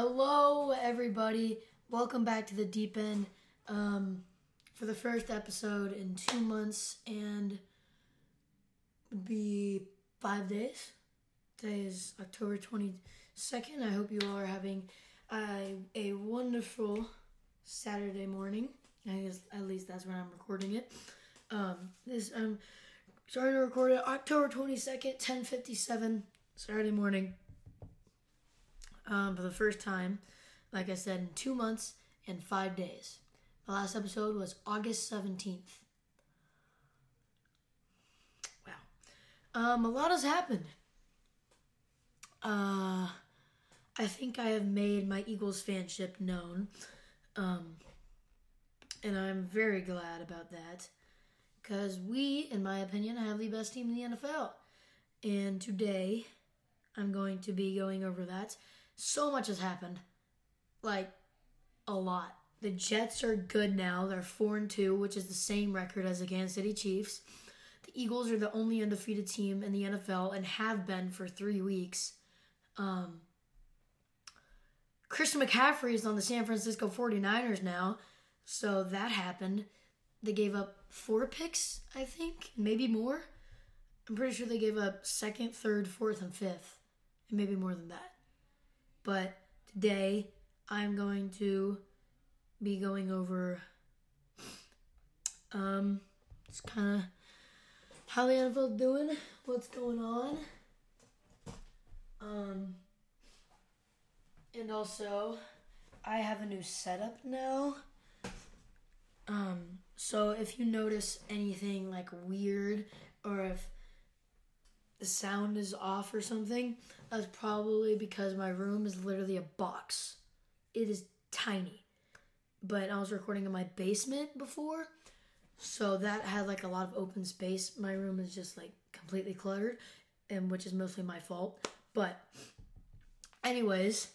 Hello, everybody. Welcome back to the deep end. Um, for the first episode in two months and would be five days. Today is October twenty second. I hope you all are having a, a wonderful Saturday morning. I guess at least that's when I'm recording it. Um, this I'm starting to record it October twenty second, ten fifty seven, Saturday morning um, for the first time, like I said, in two months and five days. The last episode was August 17th. Wow. Um, a lot has happened. Uh, I think I have made my Eagles fanship known. Um, and I'm very glad about that. Because we, in my opinion, have the best team in the NFL. And today, I'm going to be going over that so much has happened. Like a lot. The Jets are good now. They're 4 and 2, which is the same record as the Kansas City Chiefs. The Eagles are the only undefeated team in the NFL and have been for 3 weeks. Um Christian McCaffrey is on the San Francisco 49ers now. So that happened. They gave up four picks, I think, maybe more. I'm pretty sure they gave up second, third, fourth, and fifth, and maybe more than that. But today I'm going to be going over um it's kind of how the NFL doing, what's going on. Um and also I have a new setup now. Um so if you notice anything like weird or if the sound is off or something, that's probably because my room is literally a box. It is tiny. But I was recording in my basement before, so that had like a lot of open space. My room is just like completely cluttered, and which is mostly my fault. But anyways,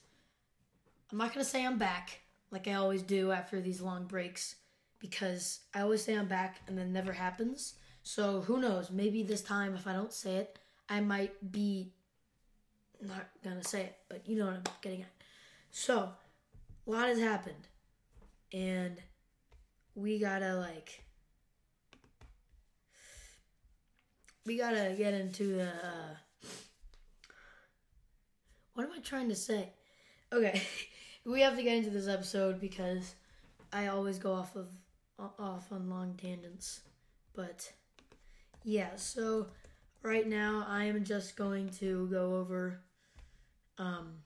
I'm not gonna say I'm back like I always do after these long breaks because I always say I'm back and then never happens. So who knows? Maybe this time if I don't say it, I might be not gonna say it, but you know what I'm getting at. So, a lot has happened, and we gotta like we gotta get into the. Uh, what am I trying to say? Okay, we have to get into this episode because I always go off of off on long tangents, but yeah. So right now I am just going to go over um,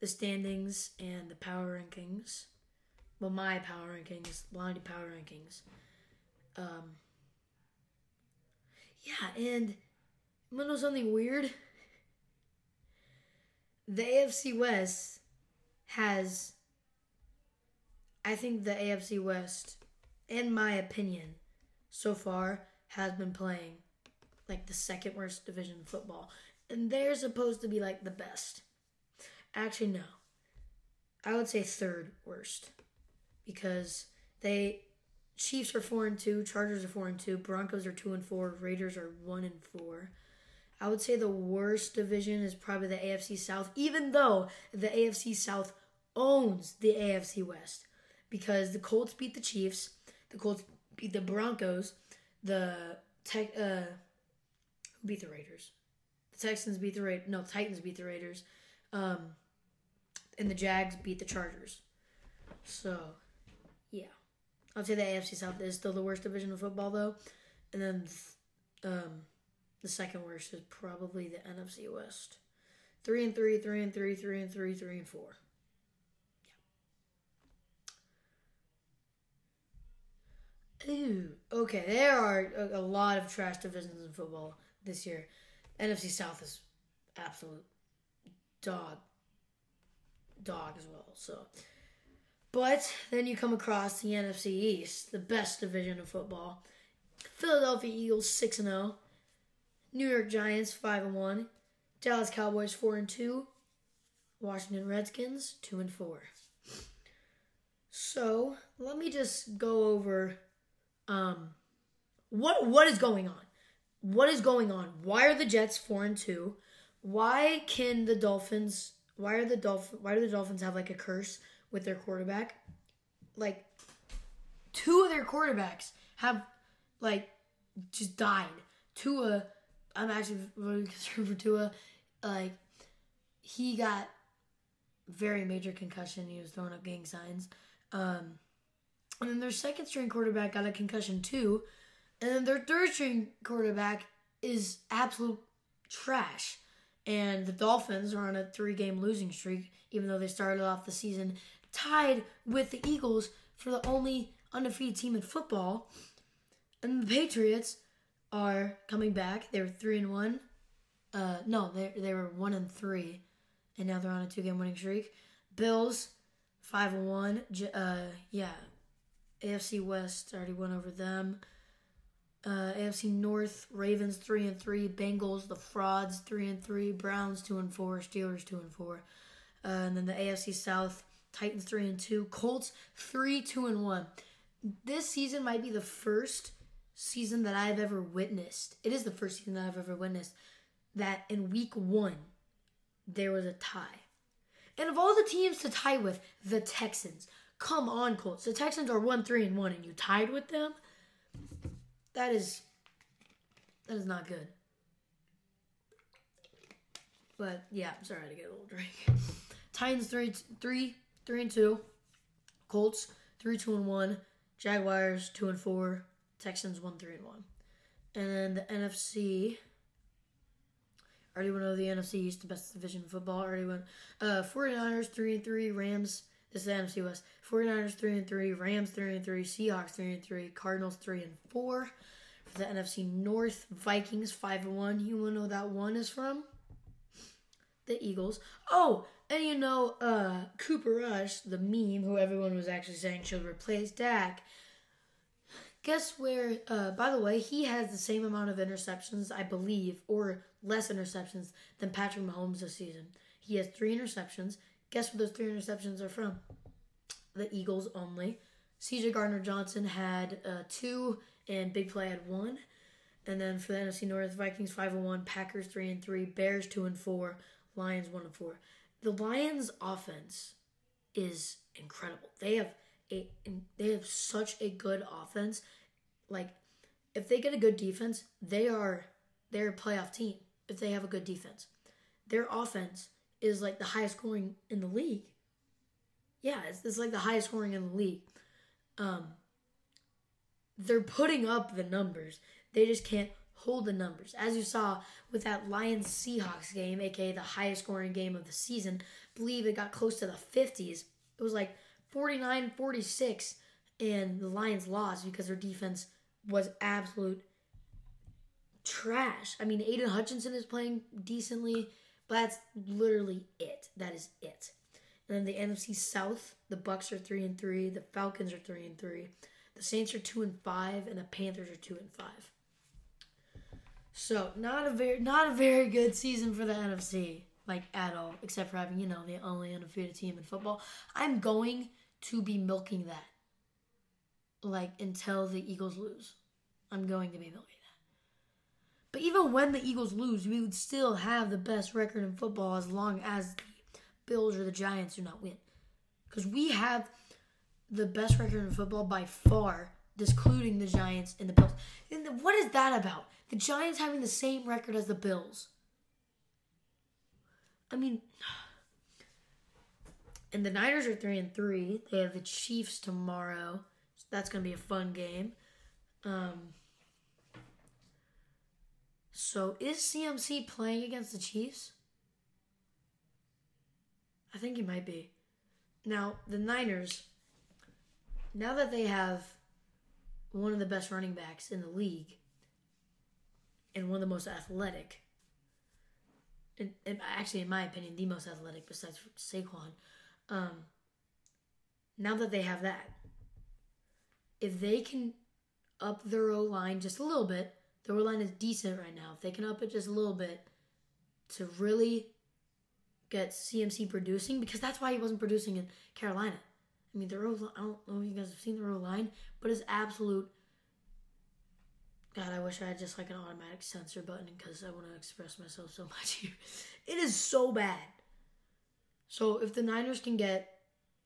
the standings and the power rankings. Well, my power rankings, Blondie power rankings. Um, yeah, and you know something weird? The AFC West has, I think the AFC West, in my opinion, so far has been playing like the second worst division football. And they're supposed to be like the best. Actually, no. I would say third worst. Because they Chiefs are four and two, Chargers are four and two, Broncos are two and four, Raiders are one and four. I would say the worst division is probably the AFC South, even though the AFC South owns the AFC West. Because the Colts beat the Chiefs, the Colts beat the Broncos, the tech uh who beat the Raiders? The Texans beat the Raiders. No, Titans beat the Raiders. Um and the Jags beat the Chargers. So, yeah. I'd say the AFC South is still the worst division of football though. And then um the second worst is probably the NFC West. Three and three, three and three, three and three, three and four. Ooh, okay. There are a, a, lot of trash divisions in football this year. NFC South is absolute dog, dog as well. So, but then you come across the NFC East, the best division of football. Philadelphia Eagles six and zero, oh. New York Giants five and one, Dallas Cowboys four and two, Washington Redskins two and four. So let me just go over um, what what is going on? What is going on? Why are the Jets four and two? why can the Dolphins? Why are the Dolphin? Why do the Dolphins have like a curse with their quarterback? Like, two of their quarterbacks have like just died. Tua, I'm actually really concerned for Tua. Like, he got very major concussion. He was throwing up gang signs. Um, and then their second string quarterback got a concussion too. And then their third string quarterback is absolute trash. And the Dolphins are on a three game losing streak, even though they started off the season tied with the Eagles for the only undefeated team in football. And the Patriots are coming back. They were three and one. Uh, no, they they were one and three, and now they're on a two game winning streak. Bills five and one. Uh, yeah, AFC West already went over them. Uh, AFC North, Ravens three and three, Bengals the frauds three and three, Browns two and four, Steelers two and four, uh, and then the AFC South, Titans three and two, Colts three two and one. This season might be the first season that I've ever witnessed. It is the first season that I've ever witnessed that in week one there was a tie. And of all the teams to tie with, the Texans. Come on, Colts. The Texans are one three and one, and you tied with them. That is that is not good. But yeah, I'm sorry to get a little drink. Titans three three three and two. Colts three two and one. Jaguars two and four. Texans one three and one. And then the NFC. Already went over the NFC East, the best division in football. Already went uh 49ers 3 and 3, Rams the NFC West. 49ers 3 and 3, Rams 3 and 3, Seahawks 3 and 3, Cardinals 3 and 4. For the NFC North, Vikings 5 and 1. You want to know that one is from? The Eagles. Oh, and you know, uh, Cooper Rush, the meme who everyone was actually saying should replace Dak. Guess where, uh, by the way, he has the same amount of interceptions, I believe, or less interceptions than Patrick Mahomes this season. He has three interceptions. Guess where those three interceptions are from? The Eagles only. CJ Gardner Johnson had uh, two, and Big Play had one. And then for the NFC North, Vikings five and one, Packers three and three, Bears two and four, Lions one and four. The Lions' offense is incredible. They have a they have such a good offense. Like if they get a good defense, they are they're a playoff team. If they have a good defense, their offense is like the highest scoring in the league. Yeah, it's, it's like the highest scoring in the league. Um, they're putting up the numbers. They just can't hold the numbers. As you saw with that Lions Seahawks game, aka the highest scoring game of the season, I believe it got close to the 50s. It was like 49 46, and the Lions lost because their defense was absolute trash. I mean, Aidan Hutchinson is playing decently. That's literally it. That is it. And then the NFC South, the Bucks are three and three, the Falcons are three and three, the Saints are two and five, and the Panthers are two and five. So not a very not a very good season for the NFC, like at all, except for having you know the only undefeated team in football. I'm going to be milking that, like until the Eagles lose. I'm going to be milking. But even when the Eagles lose, we would still have the best record in football as long as the Bills or the Giants do not win. Because we have the best record in football by far, discluding the Giants and the Bills. And what is that about? The Giants having the same record as the Bills. I mean, and the Niners are three and three. They have the Chiefs tomorrow, so that's gonna be a fun game. Um, so is CMC playing against the Chiefs? I think he might be. Now, the Niners, now that they have one of the best running backs in the league and one of the most athletic, and, and actually, in my opinion, the most athletic besides Saquon, um, now that they have that, if they can up their O line just a little bit, the O line is decent right now. If they can up it just a little bit to really get CMC producing, because that's why he wasn't producing in Carolina. I mean, the row, I don't know if you guys have seen the row line, but it's absolute. God, I wish wish I had just like an automatic censor button because I want to express myself so much here. It is so bad. So if the Niners can get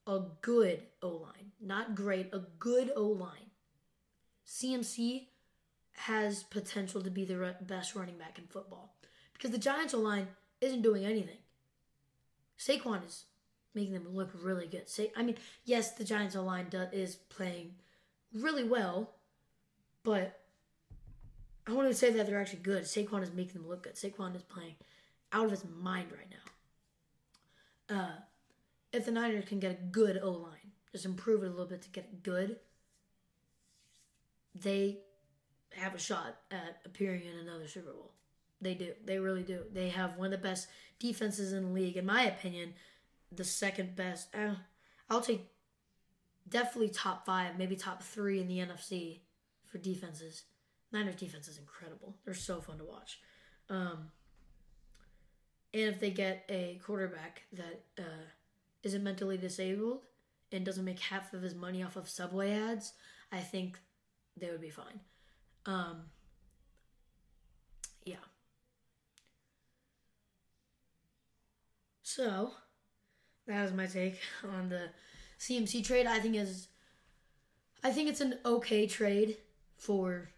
a good O line, not great, a good O line, CMC has potential to be the best running back in football because the Giants line isn't doing anything. Saquon is making them look really good. Sa- I mean, yes, the Giants line is playing really well, but I want to say that they're actually good. Saquon is making them look good. Saquon is playing out of his mind right now. Uh, if the Niners can get a good O line, just improve it a little bit to get it good, they have a shot at appearing in another Super Bowl. They do. They really do. They have one of the best defenses in the league, in my opinion. The second best. Uh, I'll take definitely top five, maybe top three in the NFC for defenses. Niners defense is incredible. They're so fun to watch. Um, and if they get a quarterback that uh, isn't mentally disabled and doesn't make half of his money off of Subway ads, I think they would be fine. Um, yeah. So, that was my take on the CMC trade. I think is, I think it's an okay trade for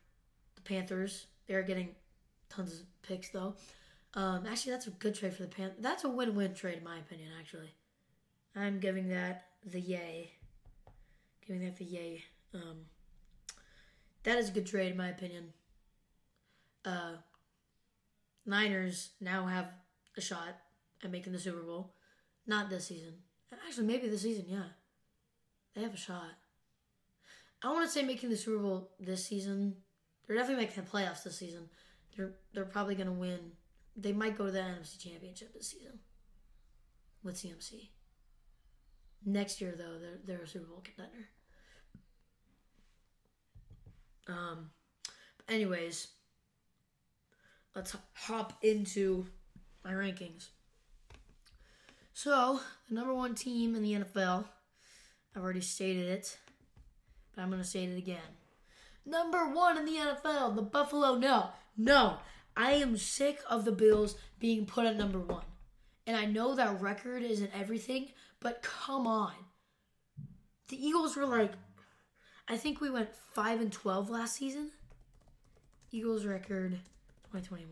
the Panthers. They're getting tons of picks though. Um, actually, that's a good trade for the Panthers. That's a win-win trade in my opinion. Actually, I'm giving that the yay. Giving that the yay. Um, that is a good trade in my opinion. Uh, Niners now have a shot at making the Super Bowl. Not this season. Actually, maybe this season, yeah. They have a shot. I want to say making the Super Bowl this season. They're definitely making the playoffs this season. They're they're probably gonna win. They might go to the NFC Championship this season with CMC. Next year, though, they're they're a Super Bowl contender. Um, anyways, let's hop into my rankings. So, the number one team in the NFL, I've already stated it, but I'm going to state it again. Number one in the NFL, the Buffalo. No, no. I am sick of the Bills being put at number one. And I know that record isn't everything, but come on. The Eagles were like, I think we went 5 and 12 last season. Eagles record 2021.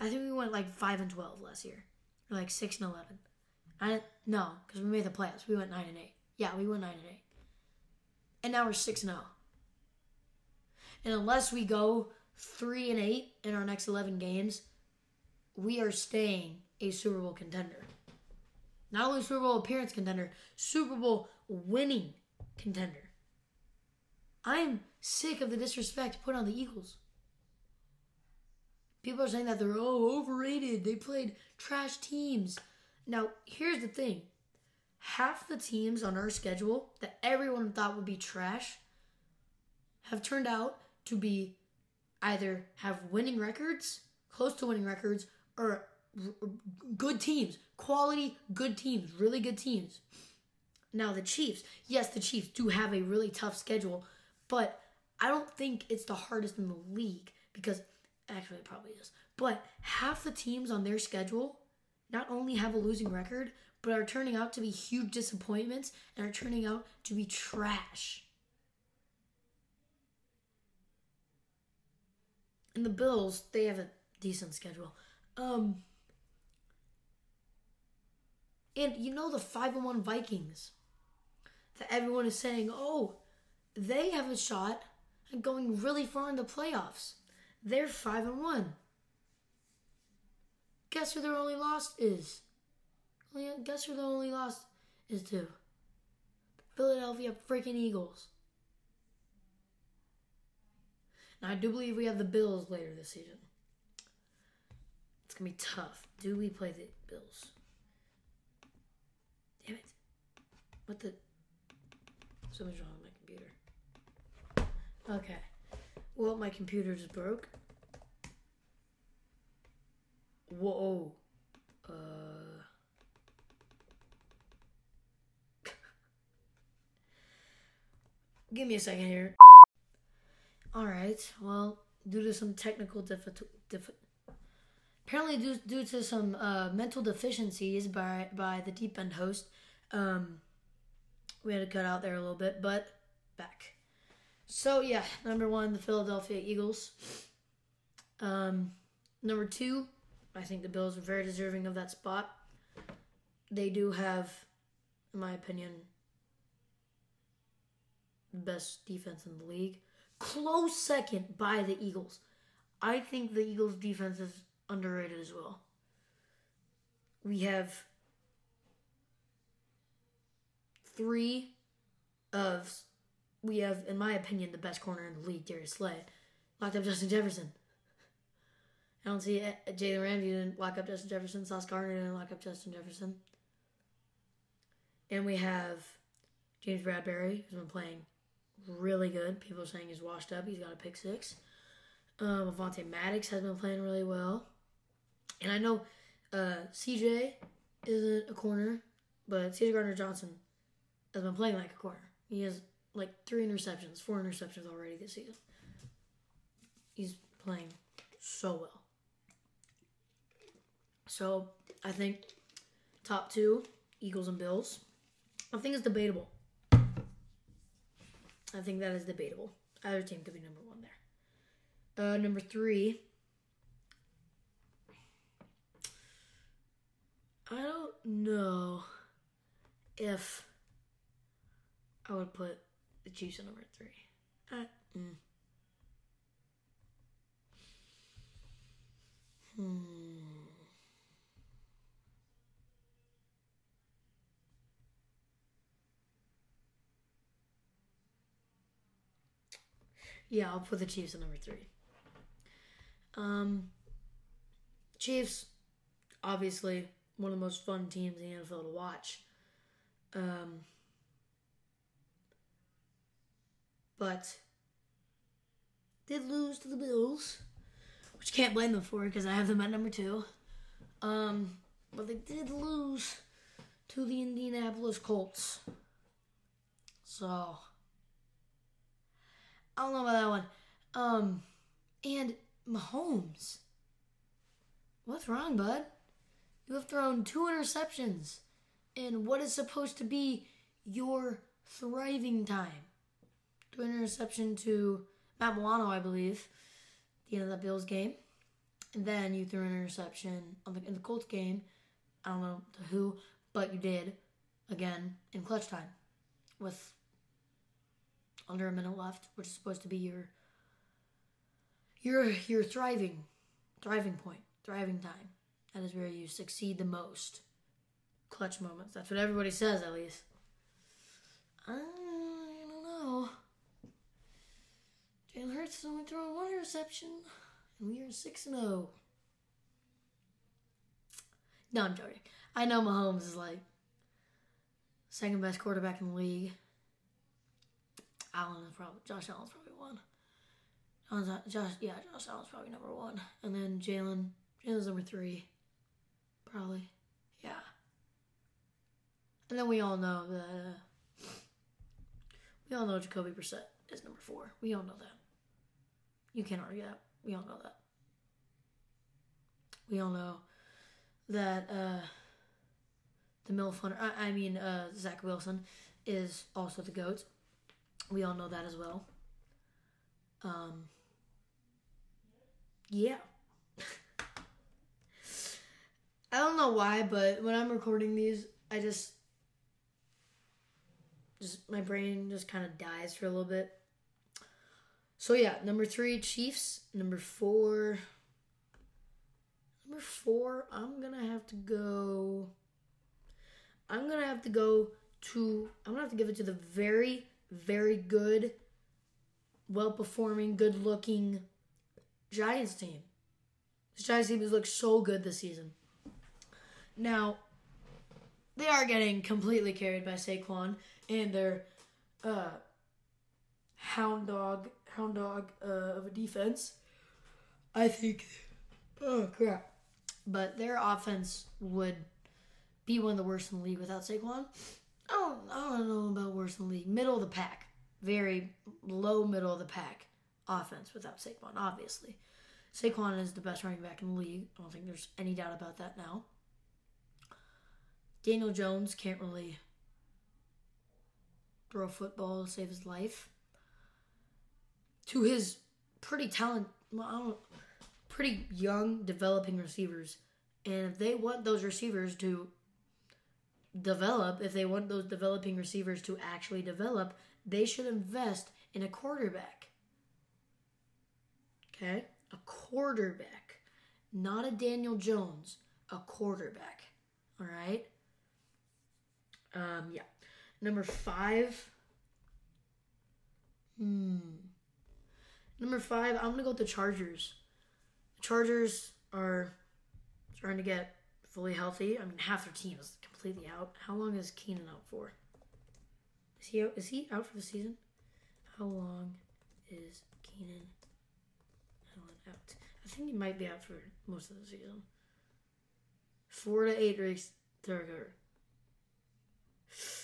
I think we went like 5 and 12 last year. Or like 6 and 11. I no, because we made the playoffs. We went 9 and 8. Yeah, we went 9 and 8. And now we're 6 and 0. And unless we go 3 and 8 in our next 11 games, we are staying a Super Bowl contender. Not only Super Bowl appearance contender, Super Bowl winning contender. I'm sick of the disrespect put on the Eagles. People are saying that they're oh overrated. They played trash teams. Now, here's the thing. Half the teams on our schedule that everyone thought would be trash have turned out to be either have winning records, close to winning records, or good teams, quality good teams, really good teams. Now the Chiefs, yes, the Chiefs do have a really tough schedule, but I don't think it's the hardest in the league because actually it probably is. But half the teams on their schedule not only have a losing record, but are turning out to be huge disappointments and are turning out to be trash. And the Bills, they have a decent schedule. Um and you know the 5 and 1 Vikings that everyone is saying, "Oh, they have a shot at going really far in the playoffs. They're 5 and 1." Guess who their only loss is? Oh, guess who their only loss is to? The Philadelphia freaking Eagles. Now, I do believe we have the Bills later this season. It's going to be tough. Do we play the Bills? Damn it. What the? Something's wrong. Okay. Well, my computer just broke. Whoa. Uh. Give me a second here. Alright, well, due to some technical diffi- diffi- apparently due, due to some uh, mental deficiencies by by the deep end host, um, we had to cut out there a little bit, but back. So yeah, number one, the Philadelphia Eagles. Um, number two, I think the Bills are very deserving of that spot. They do have, in my opinion, the best defense in the league. Close second by the Eagles. I think the Eagles' defense is underrated as well. We have three of we have, in my opinion, the best corner in the league, Darius Slay. Locked up Justin Jefferson. I don't see it. Jalen Ramsey didn't lock up Justin Jefferson. Sauce Gardner didn't lock up Justin Jefferson. And we have James Bradberry, who's been playing really good. People are saying he's washed up. He's got a pick six. Um, Avonte Maddox has been playing really well. And I know uh, CJ isn't a corner, but CJ Gardner Johnson has been playing like a corner. He has like three interceptions, four interceptions already this season. He's playing so well. So I think top two, Eagles and Bills. I think it's debatable. I think that is debatable. Either team could be number one there. Uh, number three. I don't know if I would put the Chiefs at number three. Uh, mm. Hmm. Yeah, I'll put the Chiefs at number three. Um, Chiefs, obviously one of the most fun teams in the NFL to watch. Um, but did lose to the Bills, which can't blame them for because I have them at number two. Um, but they did lose to the Indianapolis Colts. So I don't know about that one. Um, and Mahomes. What's wrong, bud? You have thrown two interceptions in what is supposed to be your thriving time. Threw an interception to Matt Milano, I believe, at the end of that Bills game. And then you threw an interception on the, in the Colts game. I don't know to who, but you did again in clutch time with under a minute left, which is supposed to be your your your thriving thriving point, thriving time. That is where you succeed the most. Clutch moments. That's what everybody says, at least. I don't know. Jalen Hurts has only thrown one interception, and we are six and zero. Oh. No, I'm joking. I know Mahomes is like second best quarterback in the league. Allen is probably Josh Allen's probably one. Josh, yeah, Josh Allen's probably number one, and then Jalen, Jalen's number three, probably, yeah. And then we all know that uh, we all know Jacoby Brissett is number four. We all know that. You can't argue that. We all know that. We all know that uh, the MILF Hunter, I, I mean, uh, Zach Wilson is also the GOAT. We all know that as well. Um, yeah. I don't know why, but when I'm recording these, I just just my brain just kind of dies for a little bit. So yeah, number three, Chiefs. Number four. Number four, I'm gonna have to go. I'm gonna have to go to. I'm gonna have to give it to the very, very good, well performing, good looking Giants team. This Giants team has looked so good this season. Now, they are getting completely carried by Saquon and their uh, hound dog, hound dog uh, of a defense. I think. Oh crap! But their offense would be one of the worst in the league without Saquon. I don't, I don't know about worst in the league. Middle of the pack, very low middle of the pack offense without Saquon, obviously. Saquon is the best running back in the league. I don't think there's any doubt about that now. Daniel Jones can't really throw a football to save his life. To his pretty talent, well, pretty young developing receivers, and if they want those receivers to develop, if they want those developing receivers to actually develop, they should invest in a quarterback. Okay? A quarterback. Not a Daniel Jones, a quarterback. All right? Um, yeah. Number five. Hmm. Number five, I'm gonna go with the Chargers. The Chargers are trying to get fully healthy. I mean, half their team is completely out. How long is Keenan out for? Is he out, is he out for the season? How long is Keenan Allen out? I think he might be out for most of the season. Four to eight weeks. Third quarter.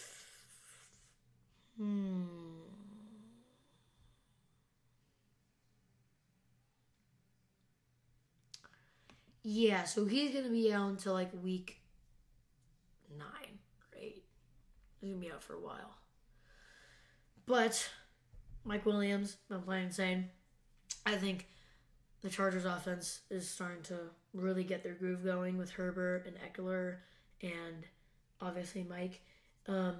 Hmm. Yeah, so he's gonna be out until like week nine or eight. He's gonna be out for a while. But Mike Williams, I'm playing insane. I think the Chargers offense is starting to really get their groove going with Herbert and Ekeler and obviously Mike. Um,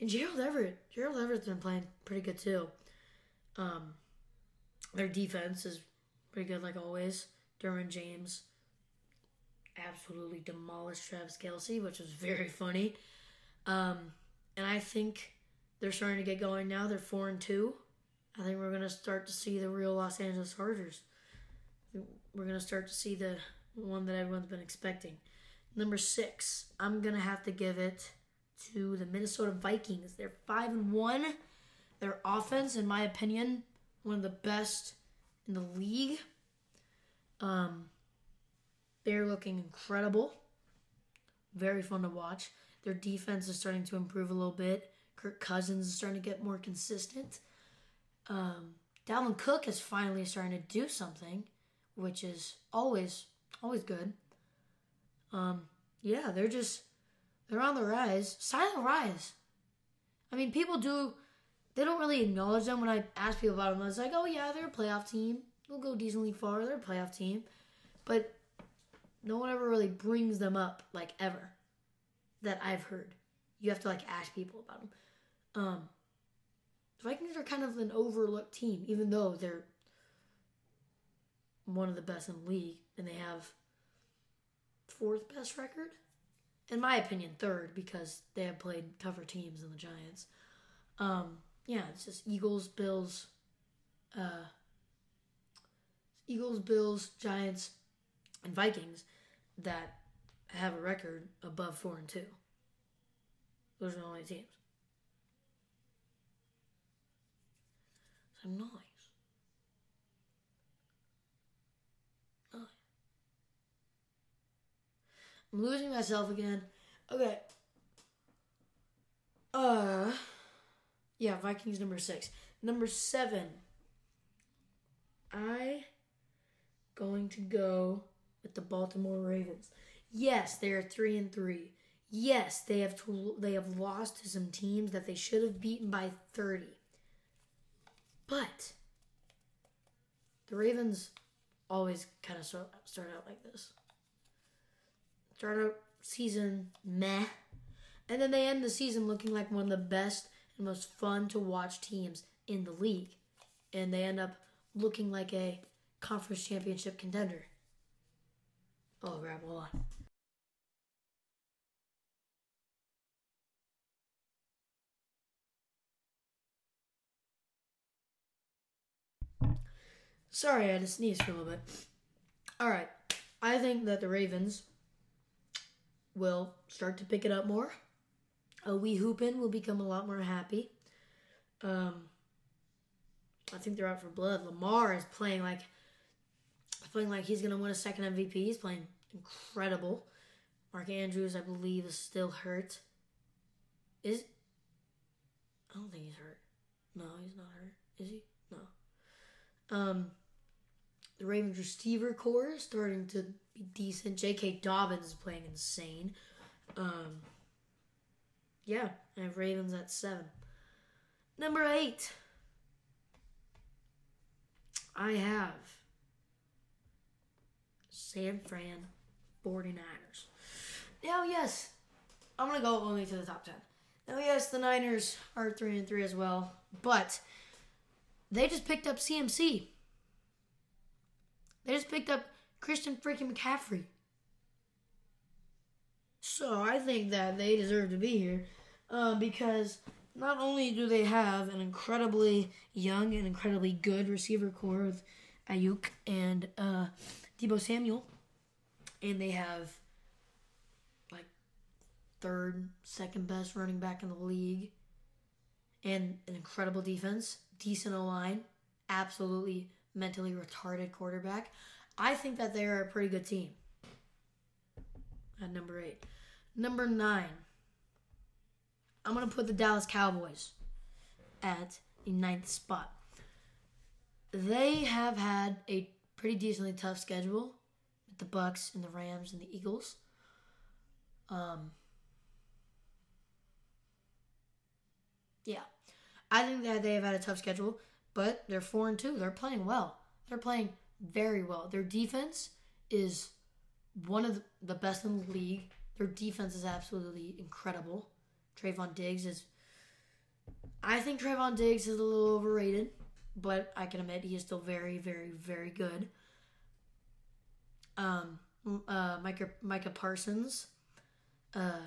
and Gerald Everett. Gerald Everett's been playing pretty good too. Um, their defense is pretty good like always. Derwin James absolutely demolished Travis Kelce, which was very funny. Um, and I think they're starting to get going now. They're four and two. I think we're gonna start to see the real Los Angeles Chargers. We're gonna start to see the one that everyone's been expecting. Number six, I'm gonna have to give it to the Minnesota Vikings. They're five and one. Their offense, in my opinion, one of the best in the league. Um, they're looking incredible. Very fun to watch. Their defense is starting to improve a little bit. Kirk Cousins is starting to get more consistent. Um, Dalvin Cook is finally starting to do something, which is always always good. Um, yeah, they're just they're on the rise, silent rise. I mean, people do they don't really acknowledge them when I ask people about them. It's like, oh yeah, they're a playoff team. They'll go decently far. They're a playoff team, but no one ever really brings them up like ever that I've heard. You have to like ask people about them. Um, the Vikings are kind of an overlooked team, even though they're one of the best in the league, and they have fourth best record. In my opinion, third because they have played tougher teams than the Giants. Um, yeah, it's just Eagles, Bills, uh, Eagles, Bills, Giants, and Vikings that have a record above four and two. Those are the only teams. So nice. Nice. I'm losing myself again. Okay. Uh yeah, Vikings number six. Number seven. I going to go with the Baltimore Ravens. Yes, they are three and three. Yes, they have to, they have lost to some teams that they should have beaten by thirty. But the Ravens always kind of start out like this. Start out season meh, and then they end the season looking like one of the best and most fun to watch teams in the league, and they end up looking like a conference championship contender. Oh, grab hold on. Sorry, I had to sneeze for a little bit. All right. I think that the Ravens will start to pick it up more. Uh, we Hoopin will become a lot more happy. Um, I think they're out for blood. Lamar is playing like playing like he's gonna win a second MVP. He's playing incredible. Mark Andrews, I believe, is still hurt. Is I don't think he's hurt. No, he's not hurt. Is he? No. Um, the Ravens receiver core is starting to be decent. J.K. Dobbins is playing insane. Um, yeah, I have Ravens at seven. Number eight, I have San Fran 49ers. Now, yes, I'm going to go only to the top 10. Now, yes, the Niners are 3 and 3 as well, but they just picked up CMC. They just picked up Christian freaking McCaffrey. So I think that they deserve to be here uh, because not only do they have an incredibly young and incredibly good receiver core with Aiyuk and uh, Deebo Samuel, and they have like third, second best running back in the league, and an incredible defense, decent O line, absolutely mentally retarded quarterback. I think that they're a pretty good team. At number eight, number nine. I'm gonna put the Dallas Cowboys at the ninth spot. They have had a pretty decently tough schedule with the Bucks and the Rams and the Eagles. Um, yeah, I think that they have had a tough schedule, but they're four and two. They're playing well. They're playing very well. Their defense is one of the best in the league. Their defense is absolutely incredible. Trevon Diggs is. I think Trevon Diggs is a little overrated, but I can admit he is still very, very, very good. Um, uh, Micah, Micah Parsons, uh,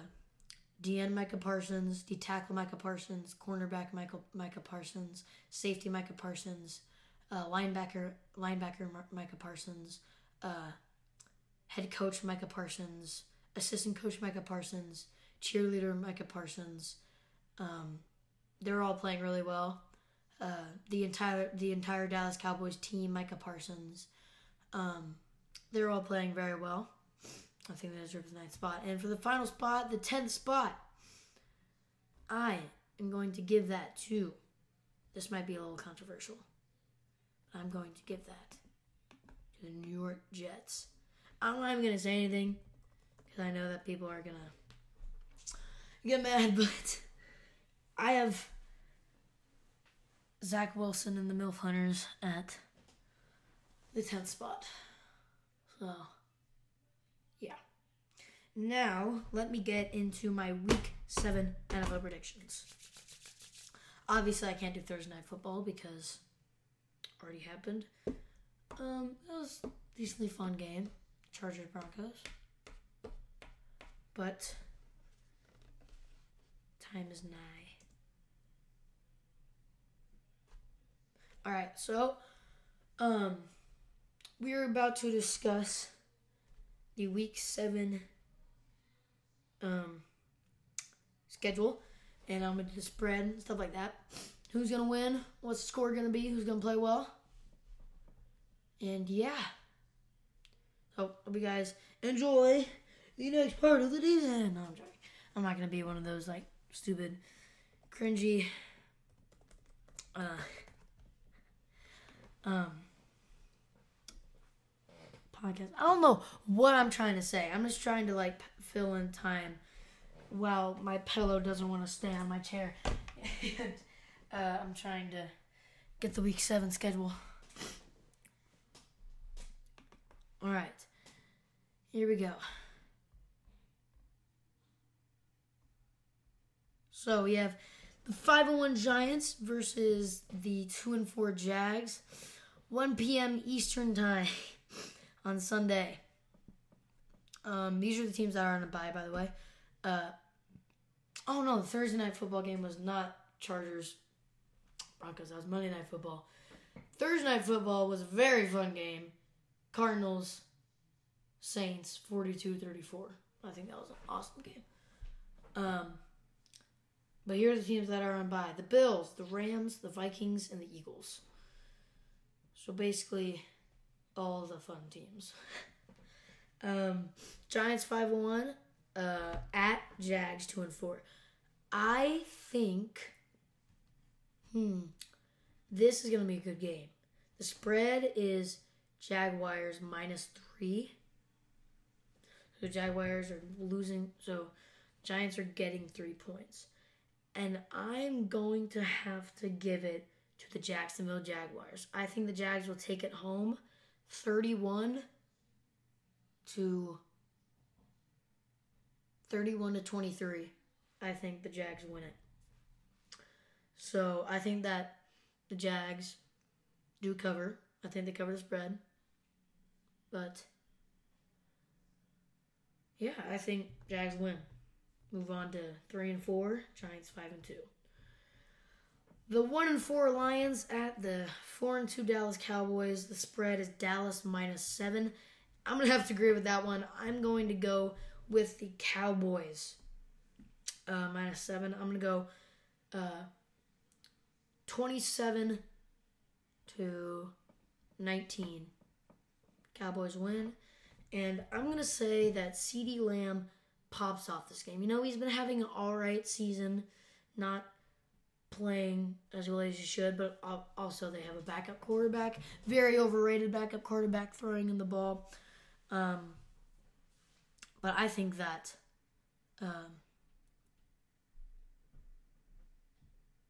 DN Micah Parsons, D tackle Micah Parsons, cornerback Michael Micah Parsons, safety Micah Parsons, uh, linebacker linebacker Micah Parsons, uh, head coach Micah Parsons, assistant coach Micah Parsons, cheerleader Micah Parsons. Um, they're all playing really well. Uh, the entire the entire Dallas Cowboys team, Micah Parsons, um, they're all playing very well. I think they deserve the ninth spot. And for the final spot, the tenth spot, I am going to give that to. This might be a little controversial. I'm going to give that to the New York Jets. I'm not even going to say anything because I know that people are going to get mad, but I have Zach Wilson and the MILF Hunters at the 10th spot. So, yeah. Now, let me get into my week 7 NFL predictions. Obviously, I can't do Thursday Night Football because already happened. Um, it was a decently fun game. Chargers Broncos. But time is nigh. All right, so um we're about to discuss the week 7 um schedule and I'm to do the spread and stuff like that. Who's to win? What's the score to be? Who's to play well? And yeah. So, hope you guys enjoy the next part of the season. No, I'm joking. I'm not to be one of those like stupid, cringy, uh, um, podcast. I don't know what I'm trying to say. I'm just trying to like fill in time while my pillow doesn't want to stay on my chair. and uh, I'm trying to get the week seven schedule. All right, here we go. So we have the 5 and 1 Giants versus the 2 and 4 Jags. 1 p.m. Eastern Time on Sunday. Um, these are the teams that are on a bye, by the way. Uh, oh no, the Thursday night football game was not Chargers Broncos. That was Monday night football. Thursday night football was a very fun game. Cardinals Saints 42-34. I think that was an awesome game. Um, but here are the teams that are on bye the Bills, the Rams, the Vikings, and the Eagles. So basically, all the fun teams. um, Giants 5 1, uh, at Jags 2 and 4. I think, hmm, this is going to be a good game. The spread is Jaguars minus three. So Jaguars are losing. So Giants are getting three points. And I'm going to have to give it to the Jacksonville Jaguars. I think the Jags will take it home 31 to 31 to 23. I think the Jags win it. So I think that the Jags do cover. I think they cover the spread. But yeah, I think Jags win. Move on to three and four. Giants five and two. The one and four Lions at the four and two Dallas Cowboys. The spread is Dallas minus seven. I'm gonna have to agree with that one. I'm going to go with the Cowboys uh, minus seven. I'm gonna go uh, 27 to 19. Cowboys win. And I'm to say that CeeDee Lamb pops off this game. You know, he's been having an all right season, not playing as well as he should, but also they have a backup quarterback, very overrated backup quarterback throwing in the ball. Um, but I think that um,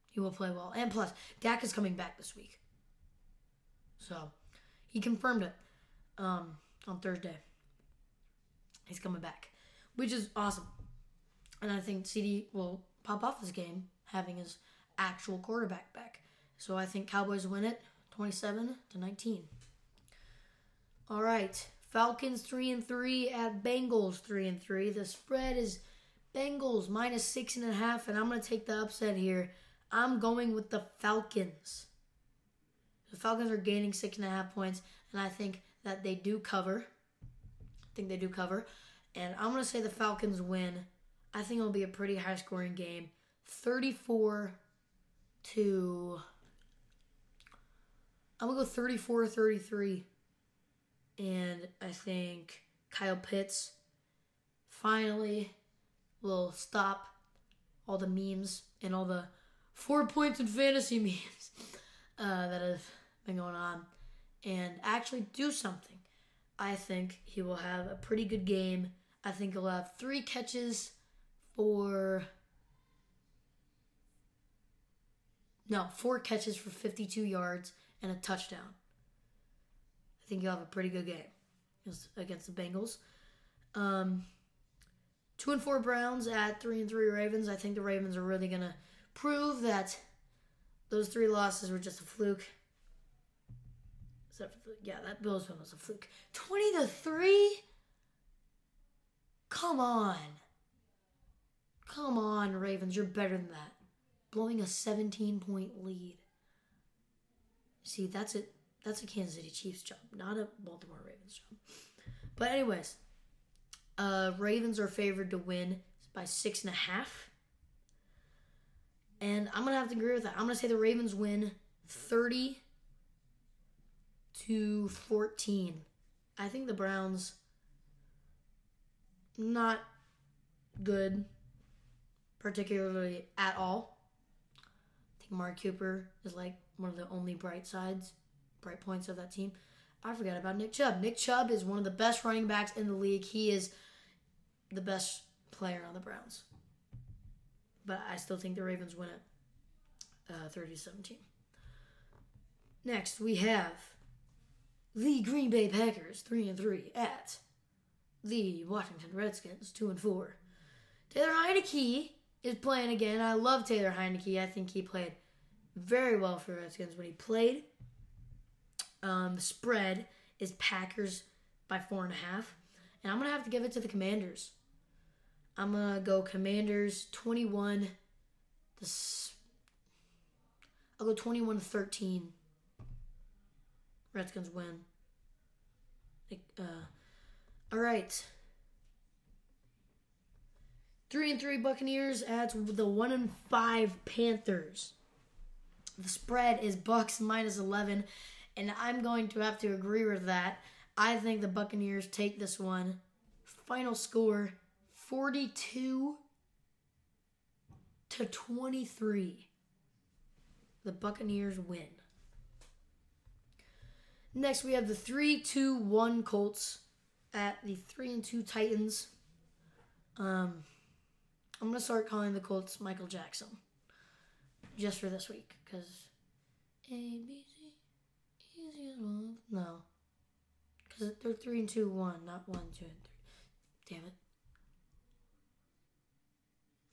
he will play well. And plus, Dak is coming back this week. So he confirmed it um, on Thursday. He's coming back, which is awesome. And I think CeeDee will pop off this game having his actual quarterback back. So I think Cowboys win it 27 to 19. All right. Falcons 3 and 3 at Bengals 3 and 3. The spread is Bengals minus six and a half, and I'm gonna take the upset here. I'm going with the Falcons. The Falcons are gaining six and a half points, and I think that they do cover. I think they do cover. And I'm going to say the Falcons win. I think it'll be a pretty high scoring game. 34 to. I'm to go 34 33. And I think Kyle Pitts finally will stop all the memes and all the four points in fantasy memes uh, that have been going on and actually do something. I think he will have a pretty good game. I think he'll have three catches for. No, four catches for 52 yards and a touchdown. I think you'll have a pretty good game against the Bengals. Um, two and four Browns at three and three Ravens. I think the Ravens are really gonna prove that those three losses were just a fluke. Except for the, yeah, that Bills one was a fluke. Twenty to three. Come on. Come on, Ravens. You're better than that. Blowing a 17 point lead. See, that's it. That's a Kansas City Chiefs job, not a Baltimore Ravens job. But anyways, uh, Ravens are favored to win by six and a half. And I'm gonna have to agree with that. I'm gonna say the Ravens win 30 to 14. I think the Browns not good, particularly at all. Amari Cooper is like one of the only bright sides, bright points of that team. I forgot about Nick Chubb. Nick Chubb is one of the best running backs in the league. He is the best player on the Browns. But I still think the Ravens win it uh, 30 17. Next, we have the Green Bay Packers 3 and 3 at the Washington Redskins 2 and 4. Taylor Heinicke is playing again. I love Taylor Heinicke. I think he played very well for Redskins when he played. Um, the spread is Packers by four and a half. And I'm going to have to give it to the Commanders. I'm going to go Commanders 21. This, I'll go 21 13. Redskins win. Uh, all right. Three and three Buccaneers at the one and five Panthers. The spread is Bucks minus eleven, and I'm going to have to agree with that. I think the Buccaneers take this one. Final score 42 to 23. The Buccaneers win. Next, we have the three, two, one Colts at the three and two Titans. Um, I'm gonna start calling the Colts Michael Jackson just for this week because A B C easy as one. No, because they're three and two, one, not one, two, and three. Damn it.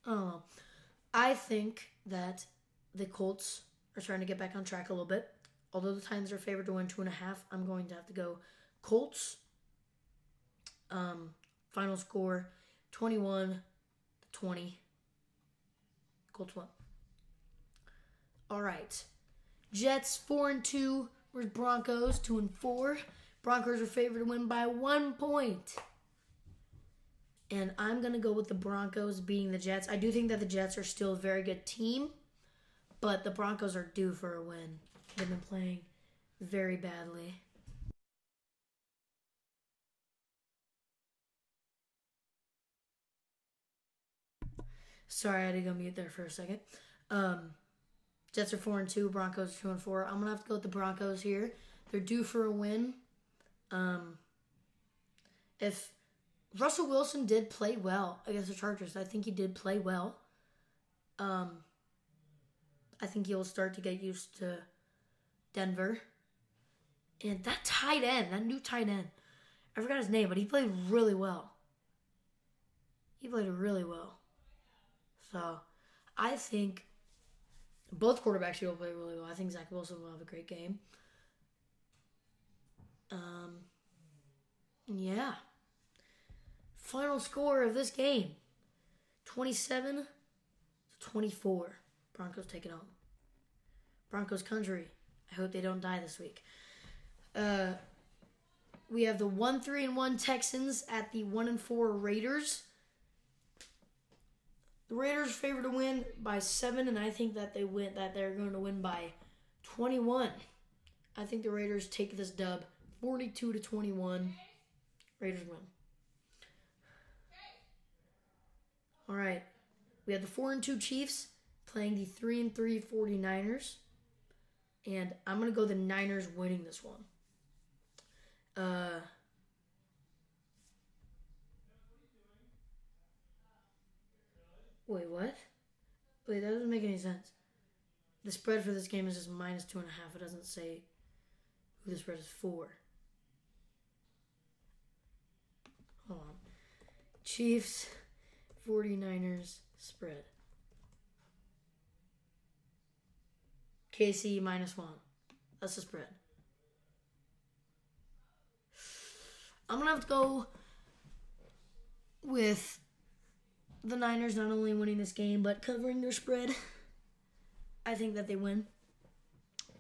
Oh, I think that the Colts are trying to get back on track a little bit. Although the Titans are favored to win two and a half, I'm going to have to go Colts. Um, final score 21 20. Colts won. All right. Jets 4 and 2 Where's Broncos 2 and 4. Broncos are favored to win by 1 point. And I'm to go with the Broncos beating the Jets. I do think that the Jets are still a very good team, but the Broncos are due for a win. They've been playing very badly. Sorry, I had to go mute there for a second. Um, Jets are four and two. Broncos two and four. I'm gonna have to go with the Broncos here. They're due for a win. Um, if Russell Wilson did play well against the Chargers, I think he did play well. Um, I think he'll start to get used to Denver. And that tight end, that new tight end, I forgot his name, but he played really well. He played really well. So I think both quarterbacks will play really well. I think Zach Wilson will have a great game. Um, yeah. Final score of this game 27 to 24. Broncos take it home. Broncos country. I hope they don't die this week. Uh, we have the 1 3 and 1 Texans at the 1 and 4 Raiders. The Raiders favored to win by seven, and I think that they win that they're going to win by 21. I think the Raiders take this dub 42 to 21. Raiders win. All right. We have the 4 and 2 Chiefs playing the 3 and 3 49ers. And I'm going to go the Niners winning this one. Uh Wait, what? Wait, that doesn't make any sense. The spread for this game is just minus two and a half. It doesn't say who the spread is for. Hold on. Chiefs, 49ers, spread. KC minus one. That's the spread. I'm to have to go with the Niners not only winning this game but covering their spread. I think that they win.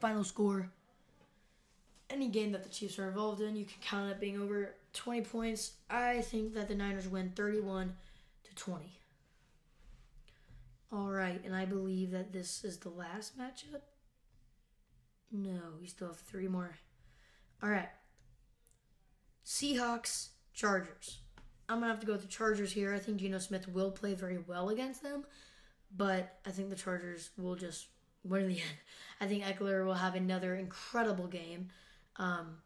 Final score. Any game that the Chiefs are involved in, you can count it being over 20 points. I think that the Niners win 31 to 20. All right, and I believe that this is the last matchup. No, we still have three more. All right. Seahawks, Chargers. I'm gonna have to go with the Chargers here. I think Geno Smith will play very well against them, but I think the Chargers will just win in the end. I think Ekeler will have another incredible game. Um,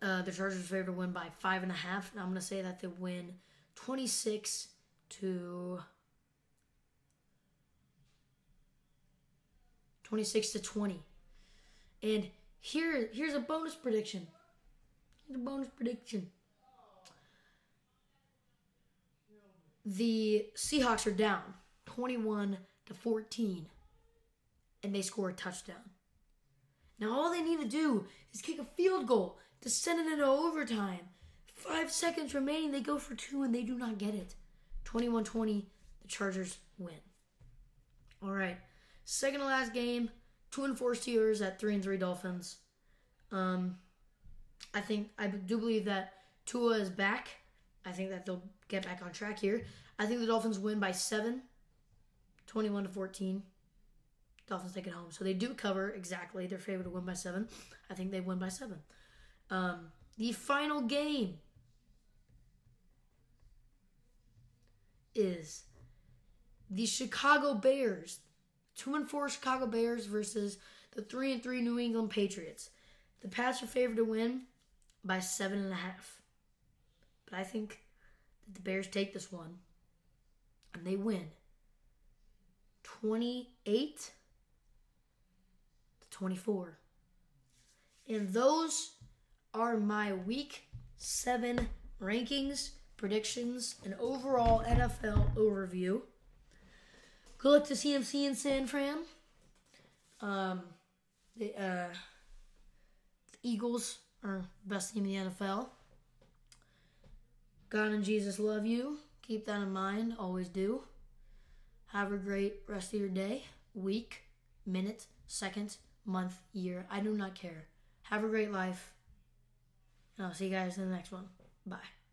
uh, the Chargers favored to win by five and a half, and I'm gonna say that they win 26 to 26 to 20. And here, here's a bonus prediction. Here's a bonus prediction. The Seahawks are down 21 to 14 and they score a touchdown. Now all they need to do is kick a field goal to send it into overtime. 5 seconds remaining, they go for 2 and they do not get it. 21-20, the Chargers win. All right. Second to last game, 2 and 4 Steelers at 3 and 3 Dolphins. Um I think I do believe that Tua is back. I think that they'll get back on track here. I think the Dolphins win by seven, 21 to 14. Dolphins take it home. So they do cover exactly. They're favored to win by seven. I think they win by seven. Um, the final game is the Chicago Bears, two and four Chicago Bears versus the three and three New England Patriots. The Pats are favored to win by seven and a half. I think that the Bears take this one and they win 28 to 24. And those are my week seven rankings, predictions, and overall NFL overview. Good luck to CMC and San Fran. Um, the, uh, the Eagles are best team in the NFL. God and Jesus love you. Keep that in mind. Always do. Have a great rest of your day, week, minute, second, month, year. I do not care. Have a great life. And I'll see you guys in the next one. Bye.